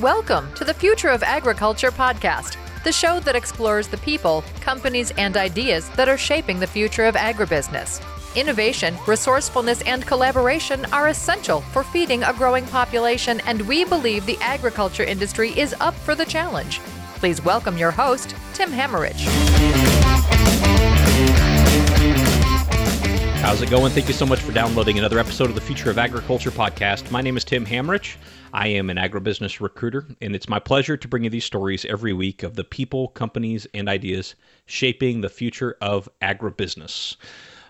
Welcome to the Future of Agriculture podcast, the show that explores the people, companies, and ideas that are shaping the future of agribusiness. Innovation, resourcefulness, and collaboration are essential for feeding a growing population, and we believe the agriculture industry is up for the challenge. Please welcome your host, Tim Hammerich. How's it going? Thank you so much for downloading another episode of the Future of Agriculture podcast. My name is Tim Hammerich. I am an agribusiness recruiter, and it's my pleasure to bring you these stories every week of the people, companies, and ideas shaping the future of agribusiness.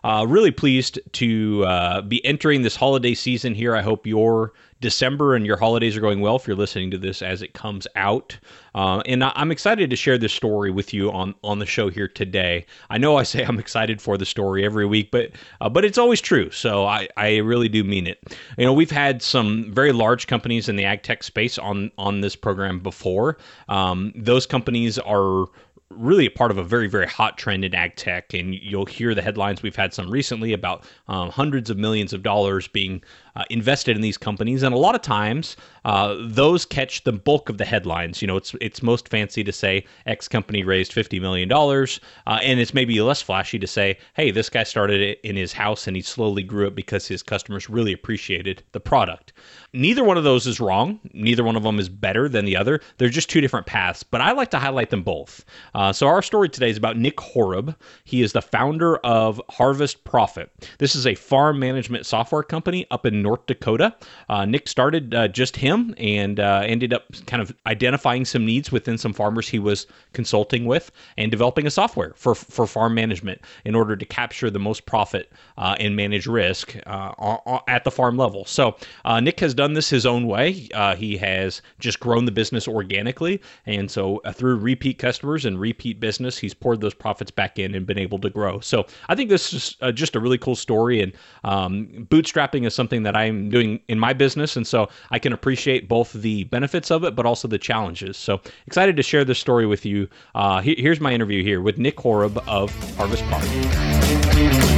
Uh, really pleased to uh, be entering this holiday season here. I hope your December and your holidays are going well if you're listening to this as it comes out. Uh, and I'm excited to share this story with you on, on the show here today. I know I say I'm excited for the story every week, but uh, but it's always true. So I, I really do mean it. You know, we've had some very large companies in the ag tech space on on this program before. Um, those companies are really a part of a very very hot trend in ag tech and you'll hear the headlines we've had some recently about um, hundreds of millions of dollars being uh, invested in these companies, and a lot of times uh, those catch the bulk of the headlines. You know, it's it's most fancy to say X company raised fifty million dollars, uh, and it's maybe less flashy to say, hey, this guy started it in his house and he slowly grew it because his customers really appreciated the product. Neither one of those is wrong. Neither one of them is better than the other. They're just two different paths, but I like to highlight them both. Uh, so our story today is about Nick Horob. He is the founder of Harvest Profit. This is a farm management software company up in North Dakota. Uh, Nick started uh, just him and uh, ended up kind of identifying some needs within some farmers he was consulting with and developing a software for, for farm management in order to capture the most profit and manage risk at the farm level. So Nick has done this his own way. he has just grown the business organically. And so through repeat customers and repeat business, he's poured those profits back in and been able to grow. So I think this is just a really cool story. And um, bootstrapping is something that I'm doing in my business. And so I can appreciate both the benefits of it, but also the challenges. So excited to share this story with you. Uh, he- here's my interview here with Nick Horob of Harvest Profit.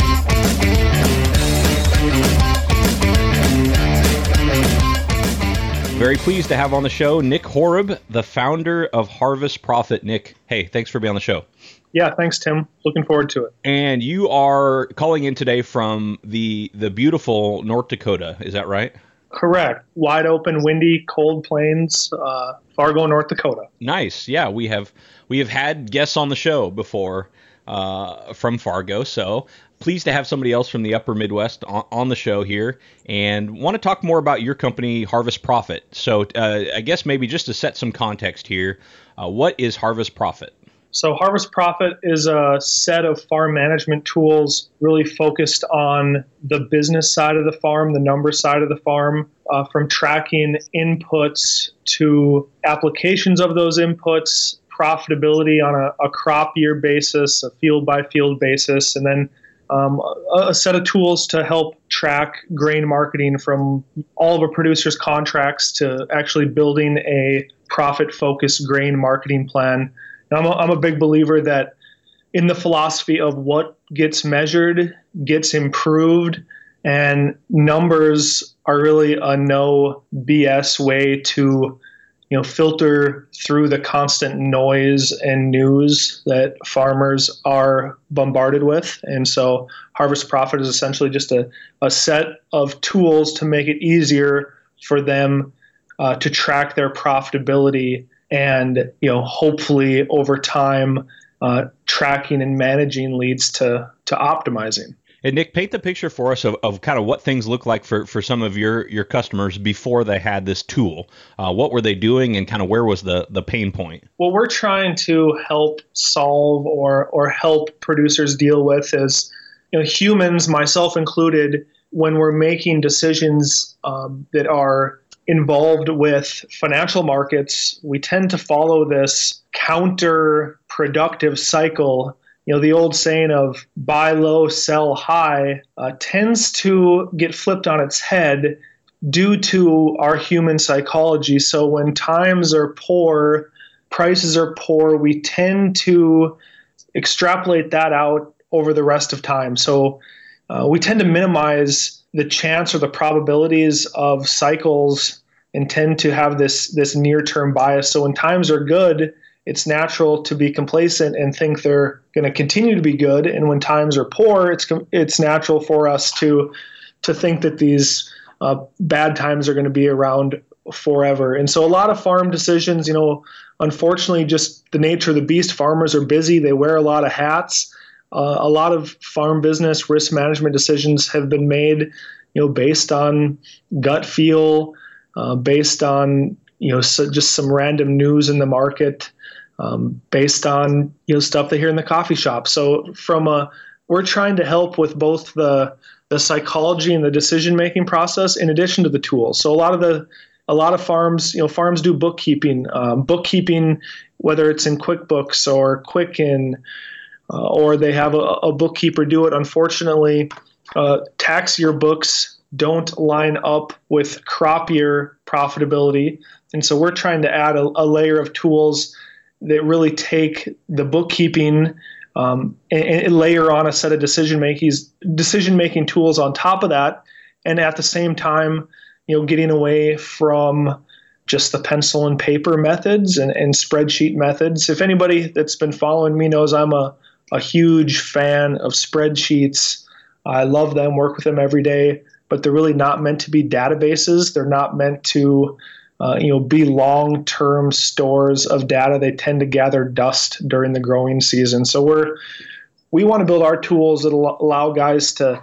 Very pleased to have on the show Nick Horob, the founder of Harvest Profit. Nick, hey, thanks for being on the show. Yeah, thanks, Tim. Looking forward to it. And you are calling in today from the the beautiful North Dakota. Is that right? Correct. Wide open, windy, cold plains, uh, Fargo, North Dakota. Nice. Yeah, we have we have had guests on the show before uh, from Fargo, so pleased to have somebody else from the Upper Midwest on, on the show here, and want to talk more about your company, Harvest Profit. So, uh, I guess maybe just to set some context here, uh, what is Harvest Profit? So, Harvest Profit is a set of farm management tools really focused on the business side of the farm, the number side of the farm, uh, from tracking inputs to applications of those inputs, profitability on a, a crop year basis, a field by field basis, and then um, a, a, set of tools to help track grain marketing from all of a producer's contracts to actually building a profit focused grain marketing plan I'm a, I'm a big believer that in the philosophy of what gets measured gets improved, and numbers are really a no BS way to you know filter through the constant noise and news that farmers are bombarded with. And so harvest profit is essentially just a, a set of tools to make it easier for them uh, to track their profitability and you know hopefully over time uh, tracking and managing leads to to optimizing and Nick, paint the picture for us of, of kind of what things look like for, for some of your, your customers before they had this tool. Uh, what were they doing, and kind of where was the, the pain point? What we're trying to help solve or or help producers deal with is, you know, humans, myself included, when we're making decisions um, that are involved with financial markets, we tend to follow this counterproductive cycle. You know, the old saying of buy low, sell high uh, tends to get flipped on its head due to our human psychology. So when times are poor, prices are poor, we tend to extrapolate that out over the rest of time. So uh, we tend to minimize the chance or the probabilities of cycles and tend to have this this near term bias. So when times are good, it's natural to be complacent and think they're going to continue to be good. And when times are poor, it's it's natural for us to to think that these uh, bad times are going to be around forever. And so a lot of farm decisions, you know, unfortunately, just the nature of the beast, farmers are busy. They wear a lot of hats. Uh, a lot of farm business risk management decisions have been made, you know, based on gut feel, uh, based on you know so just some random news in the market, um, based on you know stuff they hear in the coffee shop. So from a we're trying to help with both the the psychology and the decision making process in addition to the tools. So a lot of the a lot of farms, you know, farms do bookkeeping. Um, bookkeeping, whether it's in QuickBooks or Quicken, uh, or they have a, a, bookkeeper do it. Unfortunately, uh, tax year books don't line up with crop year profitability, and so we're trying to add a, a layer of tools that really take the bookkeeping um, and, and, layer on a set of decision making decision making tools on top of that, and at the same time, you know, getting away from just the pencil and paper methods and, and spreadsheet methods. If anybody that's been following me knows I'm a, a huge fan of spreadsheets. I love them, work with them every day, but they're really not meant to be databases. They're not meant to uh, you know, be long-term stores of data. They tend to gather dust during the growing season. So we're we want to build our tools that allow guys to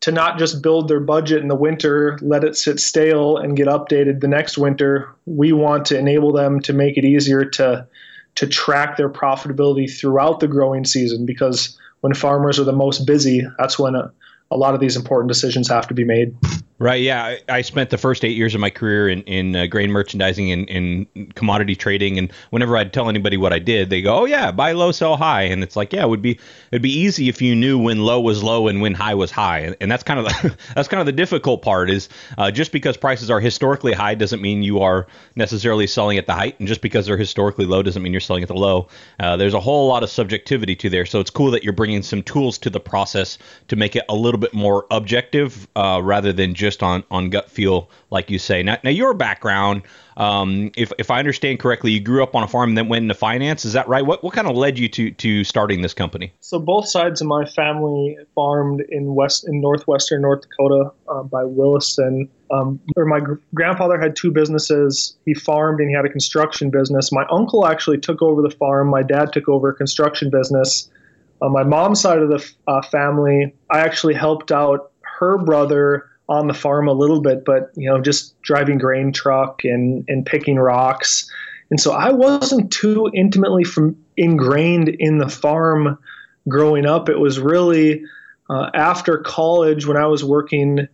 to not just build their budget in the winter, let it sit stale and get updated the next winter. We want to enable them to make it easier to to track their profitability throughout the growing season because when farmers are the most busy, that's when a, a lot of these important decisions have to be made. Right. Yeah. I, I, spent the first eight years of my career in, in uh, grain merchandising and in commodity trading. And whenever I'd tell anybody what I did, they go, "Oh yeah, buy low, sell high." And it's like, yeah, it would be it'd be easy if you knew when low was low and when high was high. And, and that's kind of the, that's kind of the difficult part is uh, just because prices are historically high doesn't mean you are necessarily selling at the height, and just because they're historically low doesn't mean you're selling at the low. Uh, there's a whole lot of subjectivity to there. So it's cool that you're bringing some tools to the process to make it a little bit more objective uh, rather than just on on gut feel, like you say. Now, now your background, um, if if I understand correctly, you grew up on a farm and then went into finance. Is that right? What what kind of led you to to starting this company? So both sides of my family farmed in west in northwestern North Dakota uh, by Williston. Um, or my gr- grandfather had two businesses. He farmed and he had a construction business. My uncle actually took over the farm. My dad took over a construction business. On my mom's side of the uh, family, I actually helped out her brother on the farm a little bit, but you know, just driving grain truck and and picking rocks. And so I wasn't too intimately from ingrained in the farm growing up. It was really uh, after college when I was working.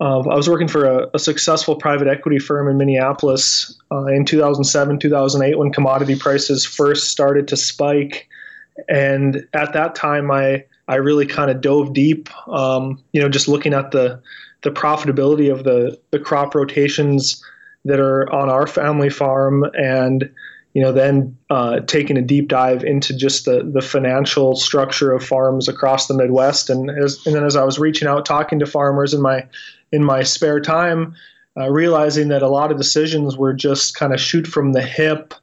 Uh, I was working for a, a, successful private equity firm in Minneapolis uh, in 2007, 2008, when commodity prices first started to spike. And at that time, I I really kind of dove deep. Um, you know, just looking at the the profitability of the the crop rotations that are on our family farm and you know then uh, taking a deep dive into just the the financial structure of farms across the Midwest. And as, and then as I was reaching out talking to farmers in my in my spare time uh, realizing that a lot of decisions were just kind of shoot from the hip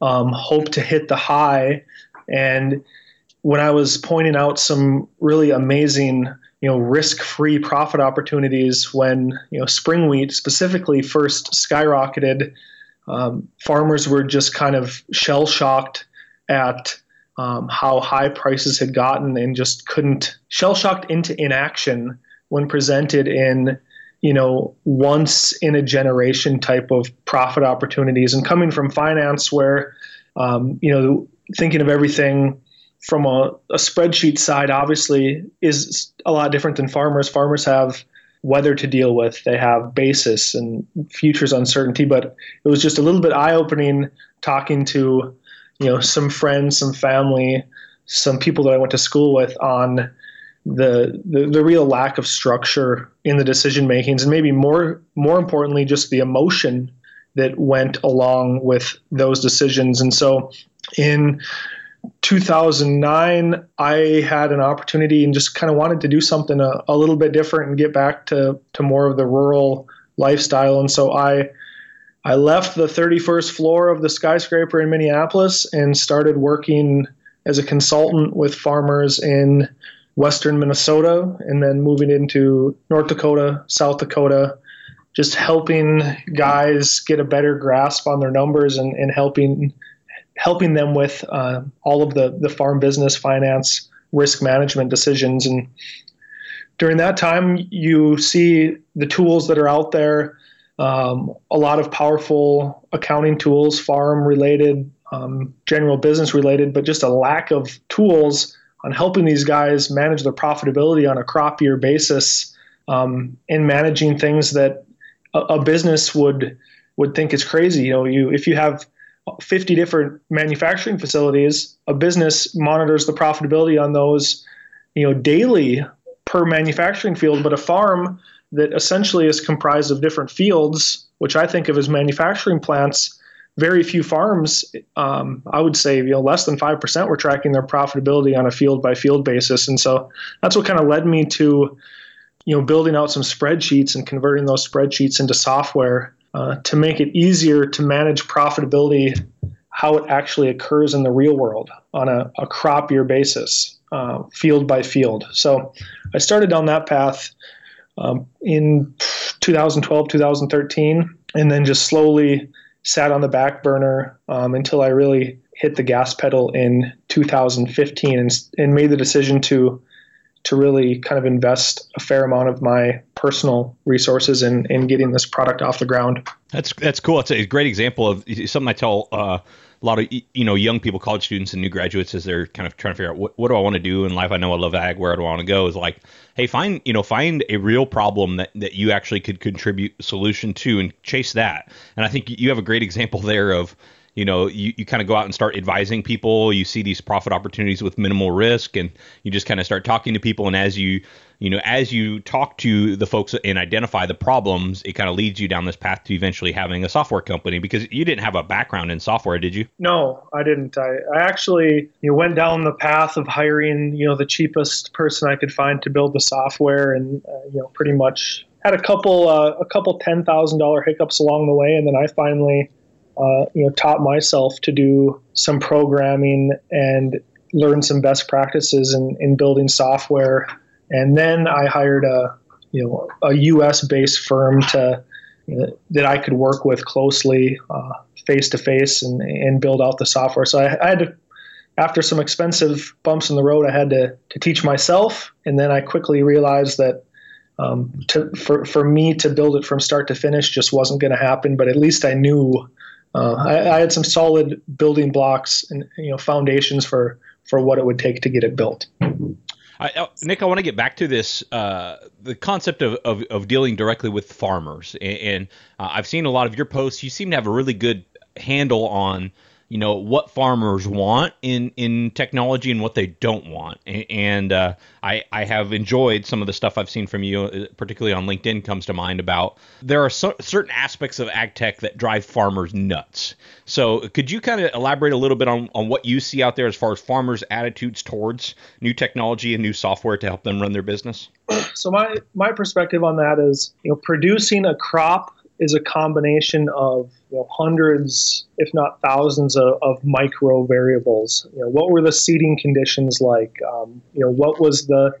um, hope to hit the high. And when I was pointing out some really amazing you know risk-free profit opportunities when you know spring wheat specifically first skyrocketed. Um, farmers were just kind of shell shocked at um, how high prices had gotten and just couldn't shell shocked into inaction when presented in you know once in a generation type of profit opportunities and coming from finance where um, you know thinking of everything from a, a spreadsheet side, obviously, is a lot different than farmers. Farmers have weather to deal with, they have basis and futures uncertainty. But it was just a little bit eye opening talking to you know some friends, some family, some people that I went to school with on the, the, the real lack of structure in the decision makings, and maybe more more importantly, just the emotion that went along with those decisions. And so, in 2009, I had an opportunity and just kind of wanted to do something a, a, little bit different and get back to, to more of the rural lifestyle. And so I I left the 31st floor of the skyscraper in Minneapolis and started working as a consultant with farmers in western Minnesota and then moving into North Dakota, South Dakota, just helping guys get a better grasp on their numbers and, and helping helping them with uh, all of the, the farm business finance risk management decisions and during that time you see the tools that are out there um, a lot of powerful accounting tools farm related um, general business related but just a lack of tools on helping these guys manage their profitability on a crop year basis um, and managing things that a, a, business would would think is crazy. You know, you if you have 50 different manufacturing facilities, a business monitors the profitability on those, you know, daily per manufacturing field, but a farm that essentially is comprised of different fields, which I think of as manufacturing plants, very few farms, um, I would say, you know, less than five percent were tracking their profitability on a field by field basis, and so that's what kind of led me to, you know, building out some spreadsheets and converting those spreadsheets into software uh, to make it easier to manage profitability, how it actually occurs in the real world on a, a crop year basis, uh, field by field. So I started down that path um, in 2012, 2013, and then just slowly sat on the back burner um, until I really hit the gas pedal in 2015 and, and made the decision to to really kind of invest a fair amount of my personal resources in, in getting this product off the ground. That's that's cool. It's a great example of something I tell uh, a lot of you know young people, college students, and new graduates as they're kind of trying to figure out what, what do I want to do in life. I know I love ag. Where do I want to go? Is like, hey, find you know find a real problem that that you actually could contribute solution to and chase that. And I think you have a great example there of you know you, you kind of go out and start advising people. You see these profit opportunities with minimal risk and you just kind of start talking to people. And as you you know as you talk to the folks and identify the problems it kind of leads you down this path to eventually having a software company because you didn't have a background in software did you? No i didn't. I, I actually you know, went down the path of hiring you know the cheapest person i could find to build the software and uh, you know pretty much had a couple uh, a couple ten thousand dollar hiccups along the way. And then i finally uh, you know, taught myself to do some programming and learn some best practices in, in building software. And then I hired a, you know, a U.S. based firm to you know, that I could work with closely, face to face, and and build out the software. So I, I had to after some expensive bumps in the road, I had to, to teach myself. And then I quickly realized that um, to, for, for me to build it from start to finish just wasn't going to happen. But at least I knew uh, I, I, had some solid building blocks and you know foundations for for what it would take to get it built. I, uh, Nick, I want to get back to this uh, the concept of, of, of, dealing directly with farmers, and, and uh, I've seen a lot of your posts. You seem to have a really good handle on you know what farmers want in in technology and what they don't want. And uh, I I have enjoyed some of the stuff I've seen from you uh, particularly on LinkedIn comes to mind about there are so, certain aspects of ag tech that drive farmers nuts. So could you kind of elaborate a little bit on, on what you see out there as far as farmers attitudes towards new technology and new software to help them run their business? So my my perspective on that is you know producing a crop is a combination of you know, hundreds, if not thousands, of, of, micro variables. You know, what were the seeding conditions like? Um, you know, what was the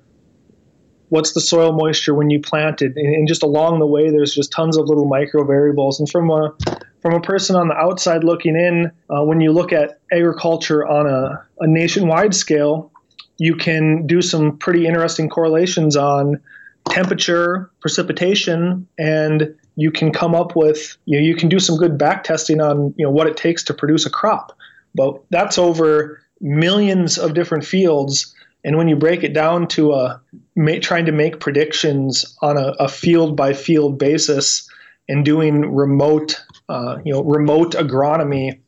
what's the soil moisture when you planted? And, and, just along the way, there's just tons of little micro variables. And from a from a person on the outside looking in, uh, when you look at agriculture on a, a nationwide scale, you can do some pretty interesting correlations on temperature, precipitation, and you can come up with you know you can do some good back testing on you know what it takes to produce a crop. But that's over millions of different fields. And when you break it down to a trying to make predictions on a, a field by field basis and doing remote uh, you know remote agronomy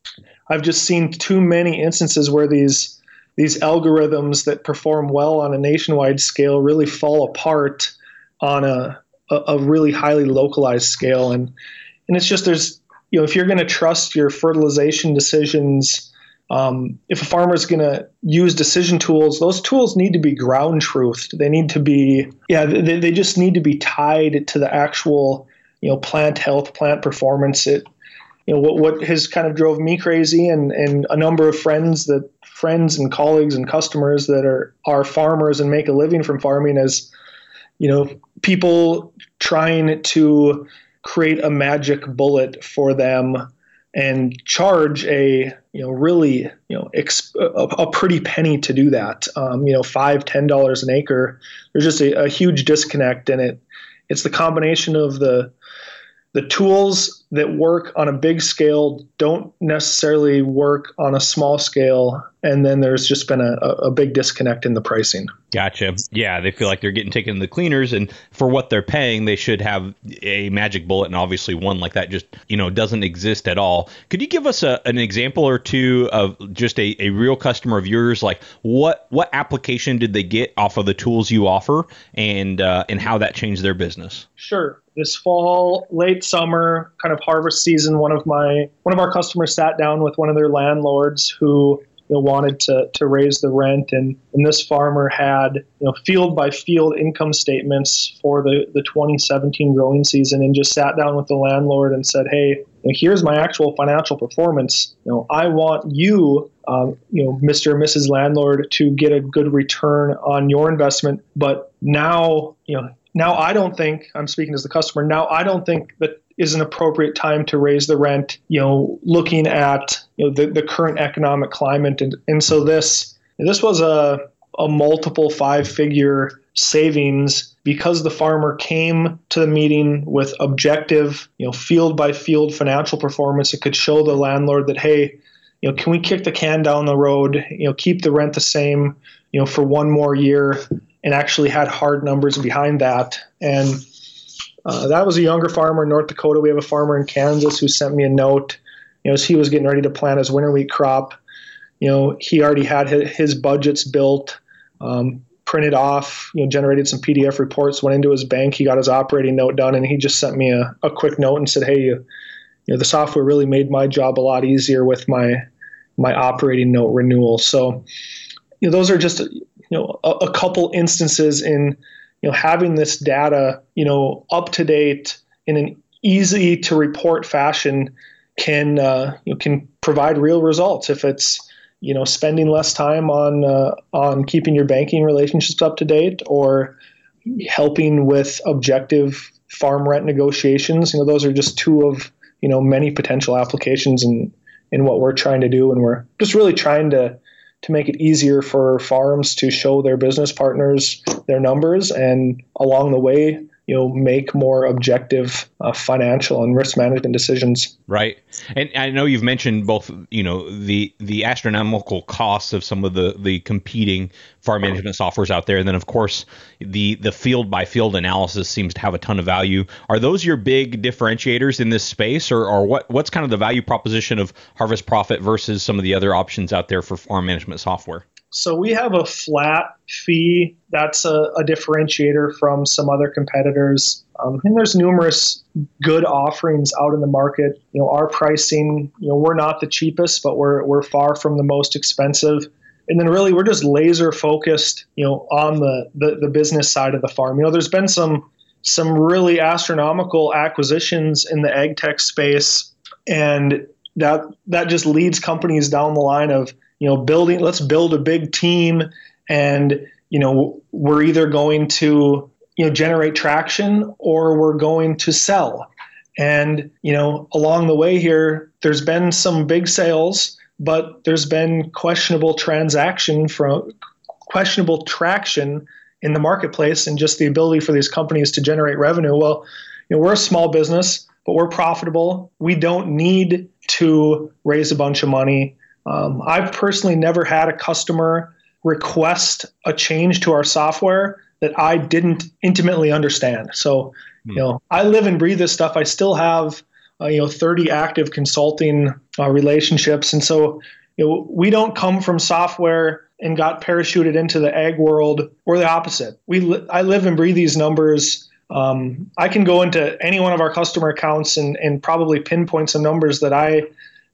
i've just seen too many instances where these these algorithms that perform well on a nationwide scale really fall apart on a a, a really highly localized scale. And and it's just there's you know if you're going to trust your fertilization decisions. Um, if a farmer is going to use decision tools, those tools need to be ground truthed. They need to be, yeah, they, they just need to be tied to the actual, you know, plant health, plant performance. It, you know what what has kind of drove me crazy and and a number of friends that friends and colleagues and customers that are are farmers and make a living from farming is you know people trying to create a magic bullet for them and charge a you know really you know exp- a, a, pretty penny to do that. Um, you know five ten dollars an acre there's just a, a huge disconnect in it. It's the combination of the the tools that work on a big scale don't necessarily work on a small scale and then there's just been a, a big disconnect in the pricing. Gotcha. Yeah they feel like they're getting taken to the cleaners and for what they're paying they should have a magic bullet and obviously one like that just you know doesn't exist at all. Could you give us a, an example or two of just a, a real customer of yours? Like what what application did they get off of the tools you offer and uh, and how that changed their business? Sure. This fall, late summer, kind of harvest season, one of my one of our customers sat down with one of their landlords who you know, wanted to, to raise the rent and, and this farmer had you know field by field income statements for the, the 2017 growing season and just sat down with the landlord and said hey here's my actual financial performance you know I want you um, you know Mr. and Mrs. landlord to get a good return on your investment but now you know now I don't think I'm speaking as the customer. Now I don't think that is an appropriate time to raise the rent. You know, looking at you know the, the current economic climate, and and so this this was a a multiple five figure savings because the farmer came to the meeting with objective, you know, field by field financial performance. It could show the landlord that hey, you know, can we kick the can down the road? You know, keep the rent the same, you know, for one more year and actually had hard numbers behind that. And uh, that was a younger farmer in North Dakota. We have a farmer in Kansas who sent me a note. You know, as he was getting ready to plant his winter wheat crop, you know, he already had his budgets built, um, printed off, you know, generated some PDF reports, went into his bank, he got his operating note done, and he just sent me a, a quick note and said, "Hey, you, you know, the software really made my job a lot easier with my my operating note renewal." So, you know, those are just you know a, a couple instances in you know having this data you know up to date in an easy to report fashion can uh, you know, can provide real results. If it's you know spending less time on uh, on keeping your banking relationships up to date or helping with objective farm rent negotiations you know those are just two of you know many potential applications in in what we're trying to do. And we're just really trying to to make it easier for farms to show their business partners their numbers and along the way you know make more objective uh, financial and risk management decisions. Right. And i know you've mentioned both you know the the astronomical costs of some of the the competing farm management softwares out there. And then of course the the field by field analysis seems to have a ton of value. Are those your big differentiators in this space? Or, or what what's kind of the value proposition of harvest profit versus some of the other options out there for farm management software so we have a flat fee. That's a, a differentiator from some other competitors. Um, and there's numerous good offerings out in the market. You know, our pricing, you know, we're not the cheapest, but we're we're far from the most expensive. And then really we're just laser focused, you know, on the, the, the business side of the farm. You know, there's been some some really astronomical acquisitions in the ag tech space and that that just leads companies down the line of you know building let's build a big team and you know we're either going to you know generate traction or we're going to sell. And you know along the way here there's been some big sales but there's been questionable transaction from questionable traction in the marketplace and just the ability for these companies to generate revenue. Well you know we're a small business but we're profitable. We don't need to raise a bunch of money um, I've personally never had a customer request a change to our software that I didn't intimately understand. So, you know, I live and breathe this stuff. I still have, uh, you know, 30 active consulting uh, relationships, and so you know, we don't come from software and got parachuted into the ag world or the opposite. We li- I live and breathe these numbers. Um, I can go into any one of our customer accounts and, and probably pinpoint some numbers that I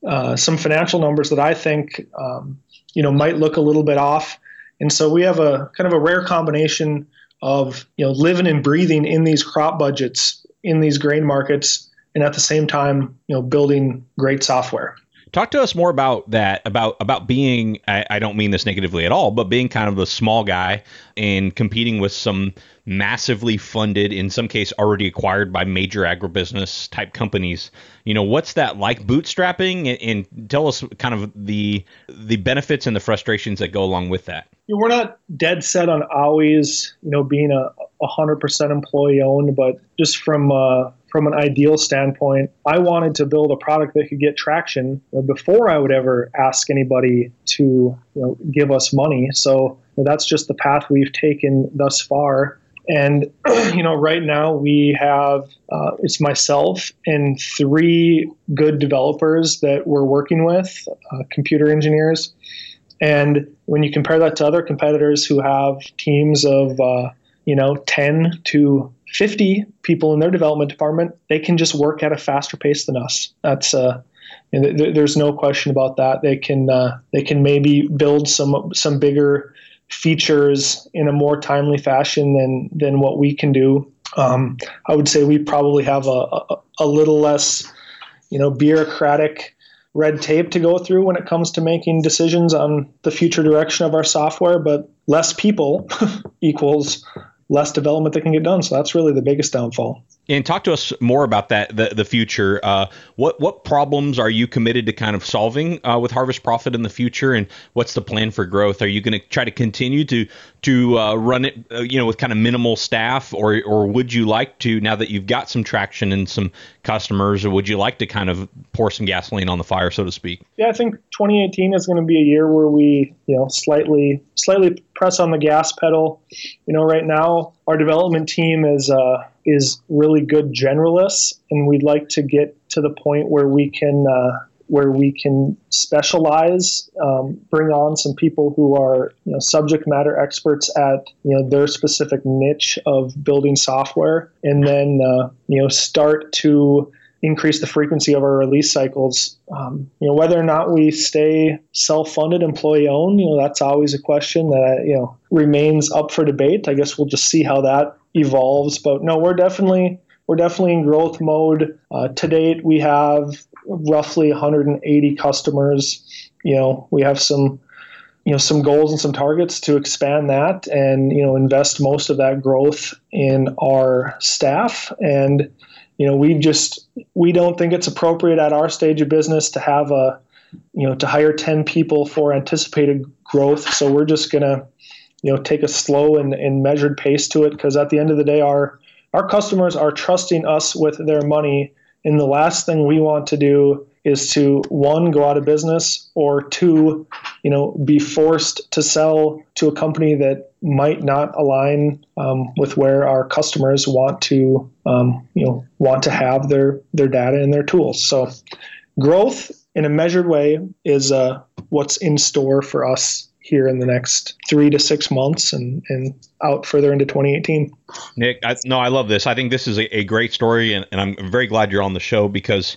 uh, some financial numbers that I think um, you know might look a little bit off. And so we have a kind of a rare combination of you know living and breathing in these crop budgets in these grain markets, and at the same time, you know, building great software. Talk to us more about that, about about being. I, I, don't mean this negatively at all, but being kind of the small guy and competing with some massively funded, in some case already acquired by major agribusiness type companies. You know, what's that like? Bootstrapping, and, and tell us kind of the the benefits and the frustrations that go along with that. We're not dead set on always, you know, being a, hundred percent employee owned, but just from uh, from an ideal standpoint, I wanted to build a product that could get traction before I would ever ask anybody to you know, give us money. So that's just the path we've taken thus far. And you know, right now we have uh, it's myself and three good developers that we're working with, uh, computer engineers. And when you compare that to other competitors who have teams of uh, you know 10 to 50 people in their development department, they can just work at a faster pace than us. That's uh, th- there's no question about that. They can uh, they can maybe build some some bigger features in a more timely fashion than than what we can do. Um, I would say we probably have a, a, a little less, you know, bureaucratic red tape to go through when it comes to making decisions on the future direction of our software, but less people equals less development that can get done. So that's really the biggest downfall. And talk to us more about that, the, the future. Uh, what what problems are you committed to kind of solving uh, with Harvest Profit in the future, and what's the plan for growth? Are you going to try to continue to to uh, run it, uh, you know, with kind of minimal staff, or or would you like to now that you've got some traction and some customers, or would you like to kind of pour some gasoline on the fire, so to speak? Yeah, I think 2018 is going to be a year where we, you know, slightly slightly press on the gas pedal. You know, right now our development team is uh, is really good generalists, and we'd like to get to the point where we can uh, where we can specialize, um, bring on some people who are you know, subject matter experts at you know their specific niche of building software, and then uh, you know start to increase the frequency of our release cycles. Um, you know, whether or not we stay self-funded, employee-owned, you know, that's always a question that you know remains up for debate. I guess we'll just see how that evolves. But no, we're definitely we're definitely in growth mode. Uh, to date, we have roughly 180 customers. You know, we have some you know some goals and some targets to expand that and you know invest most of that growth in our staff and you know we just we don't think it's appropriate at our stage of business to have a you know to hire 10 people for anticipated growth so we're just going to you know take a slow and, and measured pace to it because at the end of the day our our customers are trusting us with their money. And the last thing we want to do is to one go out of business or two you know be forced to sell to a company that might not align um, with where our customers want to um, you know want to have their their data and their tools. So growth in a measured way is uh, what's in store for us here in the next three to six months and, and out further into 2018. Nick, I, no, I love this. I think this is a, a great story, and, and I'm very glad you're on the show because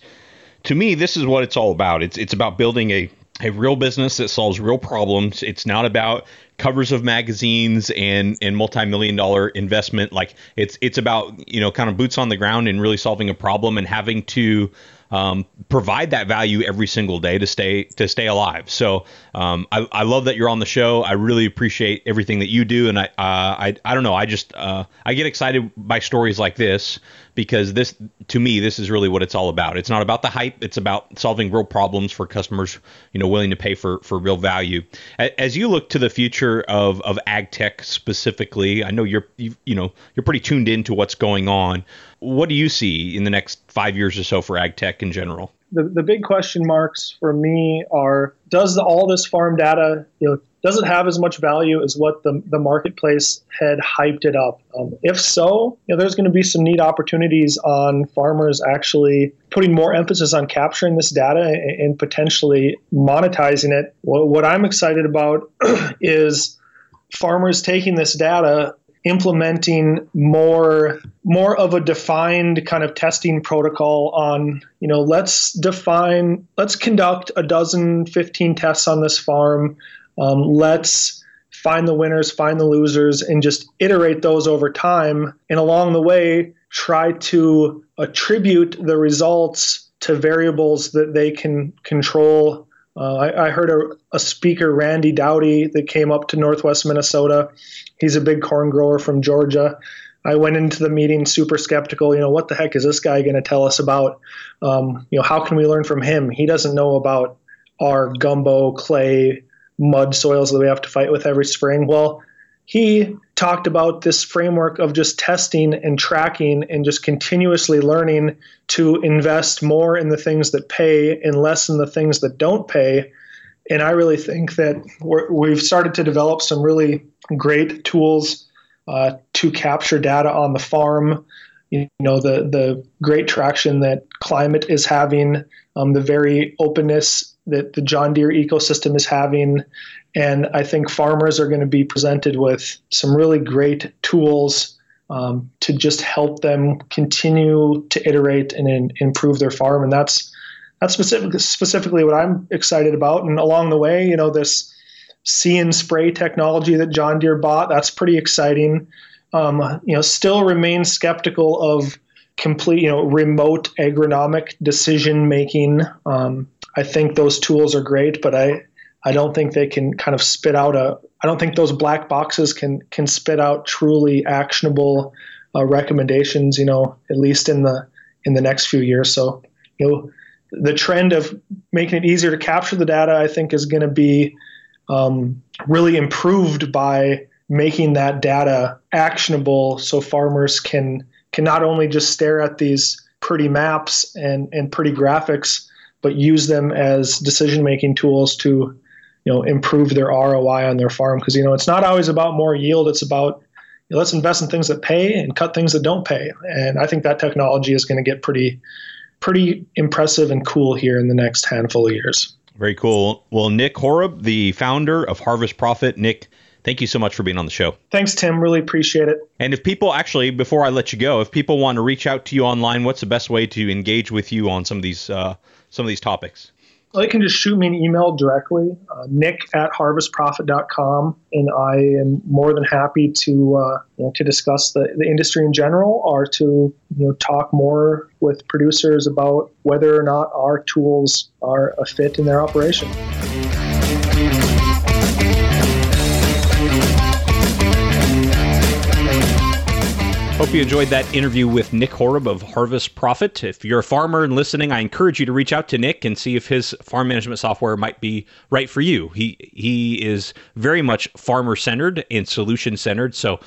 to me, this is what it's all about. It's it's about building a a real business that solves real problems. It's not about covers of magazines and and multi-million dollar investment. Like it's it's about you know kind of boots on the ground and really solving a problem and having to um, provide that value every single day to stay to stay alive. So um, I, I love that you're on the show. I really appreciate everything that you do, and I uh, I, I don't know. I just uh, I get excited by stories like this because this to me this is really what it's all about. It's not about the hype. It's about solving real problems for customers, you know, willing to pay for for real value. As you look to the future of of ag tech specifically, I know you're you, you know you're pretty tuned into what's going on. What do you see in the next five years or so for ag tech in general? The, the big question marks for me are: Does all this farm data, you know, does it have as much value as what the, the marketplace had hyped it up? Um, if so, you know, there's going to be some neat opportunities on farmers actually putting more emphasis on capturing this data and, and potentially monetizing it. What, what I'm excited about is farmers taking this data implementing more more of a defined kind of testing protocol on you know let's define let's conduct a dozen 15 tests on this farm um, let's find the winners, find the losers, and just iterate those over time. And along the way, try to attribute the results to variables that they can control. Uh, I, I, heard a, a, speaker, Randy Dowdy, that came up to Northwest Minnesota. He's a big corn grower from Georgia. I went into the meeting super skeptical. You know, what the heck is this guy going to tell us about? Um, you know, how can we learn from him? He doesn't know about our gumbo, clay, mud soils that we have to fight with every spring. Well, he talked about this framework of just testing and tracking and just continuously learning to invest more in the things that pay and less in the things that don't pay. And I really think that we have started to develop some really great tools uh, to capture data on the farm. You know, the, the great traction that climate is having, um, the very openness that the John Deere ecosystem is having. And I think farmers are going to be presented with some really great tools um, to just help them continue to iterate and improve their farm. And that's that's specific, specifically what I'm excited about. And along the way, you know, this see and spray technology that John Deere bought, that's pretty exciting. Um, you know, still remain skeptical of complete, you know, remote agronomic decision making. Um, I think those tools are great, but I I don't think they can kind of spit out a. I don't think those black boxes can can spit out truly actionable uh, recommendations. You know, at least in the in the next few years. So, you know, the trend of making it easier to capture the data, I think, is going to be um, really improved by making that data actionable, so farmers can can not only just stare at these pretty maps and and pretty graphics but use them as decision making tools to you know improve their ROI on their farm because you know it's not always about more yield it's about you know, let's invest in things that pay and cut things that don't pay and I think that technology is going to get pretty pretty impressive and cool here in the next handful of years. Very cool. Well, Nick Horob, the founder of Harvest Profit, Nick, thank you so much for being on the show. Thanks, Tim. Really appreciate it. And if people actually, before I let you go, if people want to reach out to you online, what's the best way to engage with you on some of these uh, some of these topics? Well, they can just shoot me an email directly, uh, nick at harvestprofit.com, and I am more than happy to uh, you know, to discuss the, the industry in general or to you know talk more with producers about whether or not our tools are a fit in their operation. Hope you enjoyed that interview with Nick Horob of Harvest Profit. If you're a farmer and listening, I encourage you to reach out to Nick and see if his farm management software might be right for you. He he is very much farmer centered and solution centered. So uh,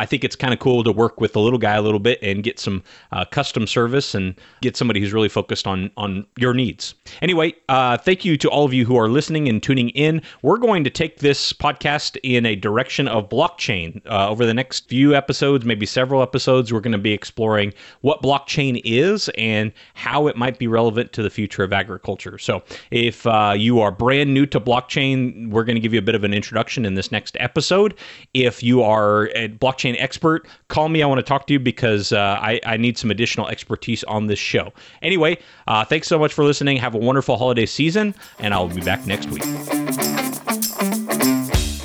I think it's kind of cool to work with the little guy a little bit and get some uh, custom service and get somebody who's really focused on on your needs. Anyway, uh, thank you to all of you who are listening and tuning in. We're going to take this podcast in a direction of blockchain uh, over the next few episodes, maybe several episodes episodes, we're going to be exploring what blockchain is and how it might be relevant to the future of agriculture. So, if uh, you are brand new to blockchain, we're going to give you a bit of an introduction in this next episode. If you are a blockchain expert, call me. I want to talk to you because uh, I, I, need some additional expertise on this show. Anyway, uh, thanks so much for listening. Have a wonderful holiday season, and I'll be back next week.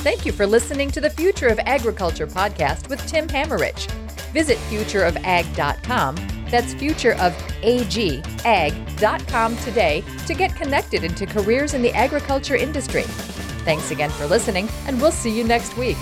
Thank you for listening to the Future of Agriculture podcast with Tim Hammerich. Visit futureofag.com. That's futureofagag.com today to get connected into careers in the agriculture industry. Thanks again for listening, and we'll see you next week.